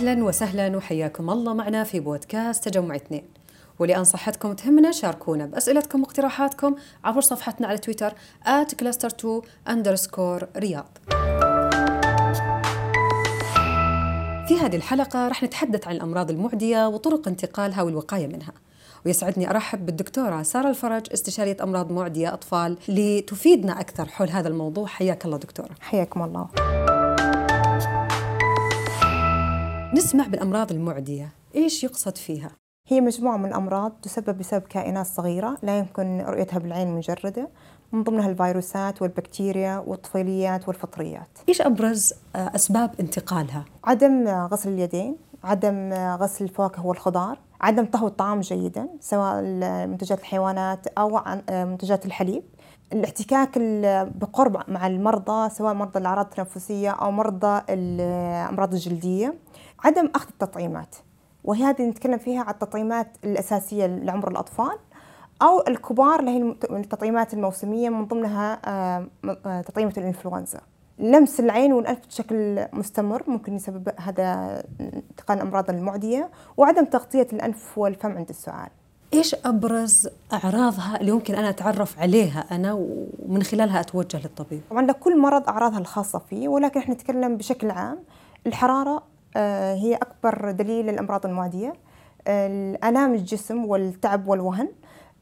أهلا وسهلا وحياكم الله معنا في بودكاست تجمع اثنين. ولأن صحتكم تهمنا شاركونا بأسئلتكم واقتراحاتكم عبر صفحتنا على تويتر @cluster2 underscore رياض. في هذه الحلقة رح نتحدث عن الأمراض المعدية وطرق انتقالها والوقاية منها. ويسعدني أرحب بالدكتورة سارة الفرج استشارية أمراض معدية أطفال لتفيدنا أكثر حول هذا الموضوع. حياك الله دكتورة. حياكم الله. نسمع بالأمراض المعدية إيش يقصد فيها؟ هي مجموعة من الأمراض تسبب بسبب كائنات صغيرة لا يمكن رؤيتها بالعين المجردة من ضمنها الفيروسات والبكتيريا والطفيليات والفطريات إيش أبرز آه، أسباب انتقالها؟ عدم غسل اليدين عدم غسل الفواكه والخضار عدم طهو الطعام جيدا سواء منتجات الحيوانات أو عن- منتجات الحليب الاحتكاك ال- بقرب مع المرضى سواء مرضى الأعراض التنفسية أو مرضى الأمراض الجلدية عدم أخذ التطعيمات. وهي هذه نتكلم فيها على التطعيمات الأساسية لعمر الأطفال أو الكبار اللي هي التطعيمات الموسمية من ضمنها آه، آه، تطعيمة الإنفلونزا. لمس العين والأنف بشكل مستمر ممكن يسبب هذا انتقال الأمراض المعدية وعدم تغطية الأنف والفم عند السعال إيش أبرز أعراضها اللي ممكن أنا أتعرف عليها أنا ومن خلالها أتوجه للطبيب؟ طبعا لكل مرض أعراضها الخاصة فيه ولكن إحنا نتكلم بشكل عام الحرارة آه، هي أكبر دليل للأمراض المعدية. الآلام الجسم والتعب والوهن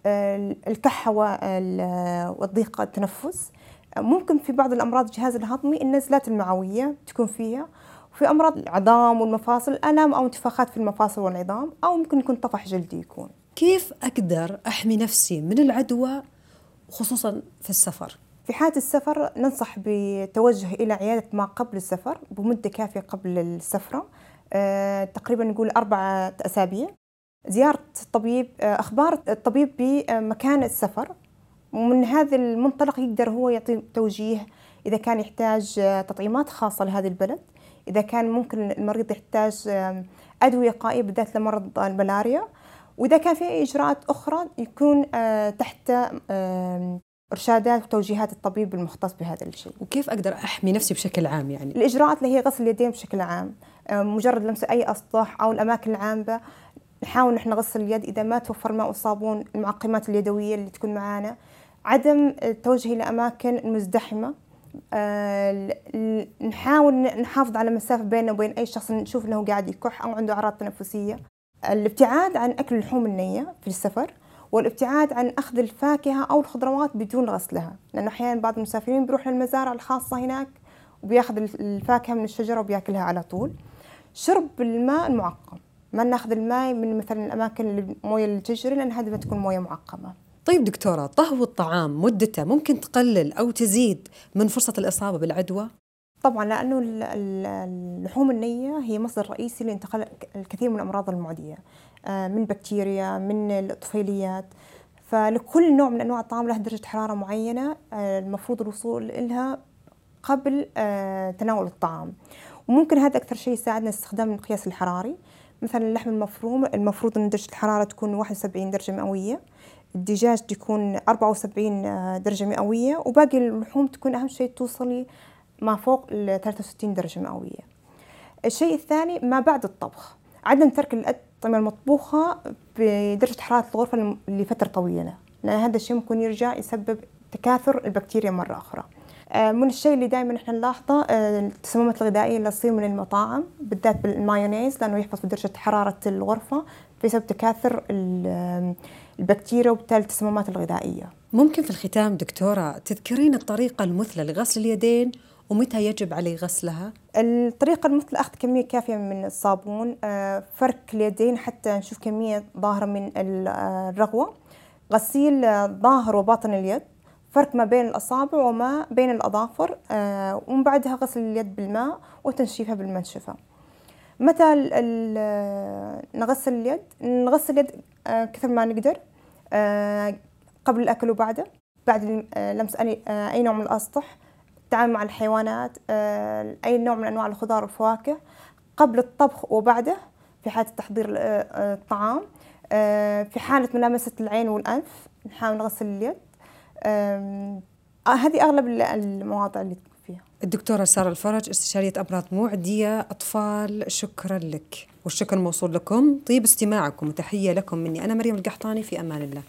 آه، الكحة وال- والضيق التنفس. آه، ممكن في بعض الأمراض الجهاز الهضمي النزلات المعوية تكون فيها وفي أمراض العظام والمفاصل آلام أو انتفاخات في المفاصل والعظام أو ممكن يكون طفح جلدي يكون. كيف أقدر أحمي نفسي من العدوى خصوصا في السفر؟ في حالة السفر ننصح بالتوجه إلى عيادة ما قبل السفر بمدة كافية قبل السفرة. آه، تقريبا نقول أربعة أسابيع. زيارة الطبيب آه، أخبار الطبيب بمكان السفر. ومن هذا المنطلق يقدر هو يعطي توجيه إذا كان يحتاج آه، تطعيمات خاصة لهذه البلد. إذا كان ممكن المريض يحتاج أدوية وقائية بالذات لمرض الملاريا. وإذا كان في إجراءات أخرى يكون تحت إرشادات وتوجيهات الطبيب المختص بهذا الشيء. وكيف أقدر أحمي نفسي بشكل عام يعني؟ الإجراءات اللي هي غسل اليدين بشكل عام آه، مجرد لمس أي أسطح أو الأماكن العامة نحاول نحن نغسل اليد إذا ما توفر ماء وصابون المعقمات اليدوية اللي تكون معانا. عدم التوجه إلى أماكن مزدحمة آه، نحاول نحافظ على مسافة بيننا وبين أي شخص نشوف أنه قاعد يكح أو عنده أعراض تنفسية. الابتعاد عن أكل اللحوم النية في السفر والابتعاد عن أخذ الفاكهة أو الخضروات بدون غسلها لأنه أحيانا بعض المسافرين بيروح للمزارع الخاصة هناك وبيأخذ الفاكهة من الشجرة وبيأكلها على طول. شرب الماء المعقم ما نأخذ الماء من مثلا الأماكن اللي الموية اللي تجري لأن هذه بتكون موية معقمة. طيب دكتورة طهو الطعام مدته ممكن تقلل أو تزيد من فرصة الإصابة بالعدوى؟ طبعا لأنه ال- ال- اللحوم النية هي مصدر رئيسي لانتقال الكثير من الأمراض المعدية. من بكتيريا من الطفيليات فلكل نوع من أنواع الطعام له درجة حرارة معينة آه، المفروض الوصول لها قبل آه، تناول الطعام. وممكن هذا أكثر شيء يساعدنا استخدام المقياس الحراري. مثلا اللحم المفروم المفروض إن درجة الحرارة تكون 71 درجة مئوية. الدجاج تكون 74 درجة مئوية. وباقي اللحوم تكون أهم شيء توصل ما فوق ال 63 درجة مئوية. الشيء الثاني ما بعد الطبخ، عدم ترك الأطعمة المطبوخة بدرجة حرارة الغرفة لفترة طويلة، لأن هذا الشيء ممكن يرجع يسبب تكاثر البكتيريا مرة أخرى. آه، من الشيء اللي دائما إحنا نلاحظه آه، التسممات الغذائية اللي تصير من المطاعم بالذات بالمايونيز لأنه يحفظ بدرجة حرارة الغرفة فيسبب تكاثر ال- البكتيريا وبالتالي التسممات الغذائية. ممكن في الختام دكتورة تذكرين الطريقة المثلى لغسل اليدين ومتى يجب علي غسلها؟ الطريقة المثلى أخذ كمية كافية من الصابون آه، فرك اليدين حتى نشوف كمية ظاهرة من آه، الرغوة. غسيل آه، ظاهر وباطن اليد فرك ما بين الأصابع وما بين الأظافر ومن بعدها غسل اليد بالماء وتنشيفها بالمنشفة. متى نغسل اليد؟ نغسل اليد كثر ما نقدر قبل الأكل وبعده بعد لمس أي نوع من الأسطح. التعامل مع الحيوانات آه، أي نوع من أنواع الخضار والفواكه قبل الطبخ وبعده في حالة تحضير آه، آه، الطعام. في حالة ملامسة العين والأنف نحاول نغسل اليد. هذه أغلب ال- المواضع اللي فيها. الدكتورة سارة الفرج استشارية أمراض معدية أطفال شكرا لك. والشكر موصول لكم. طيب استماعكم وتحية لكم مني أنا مريم القحطاني في أمان الله.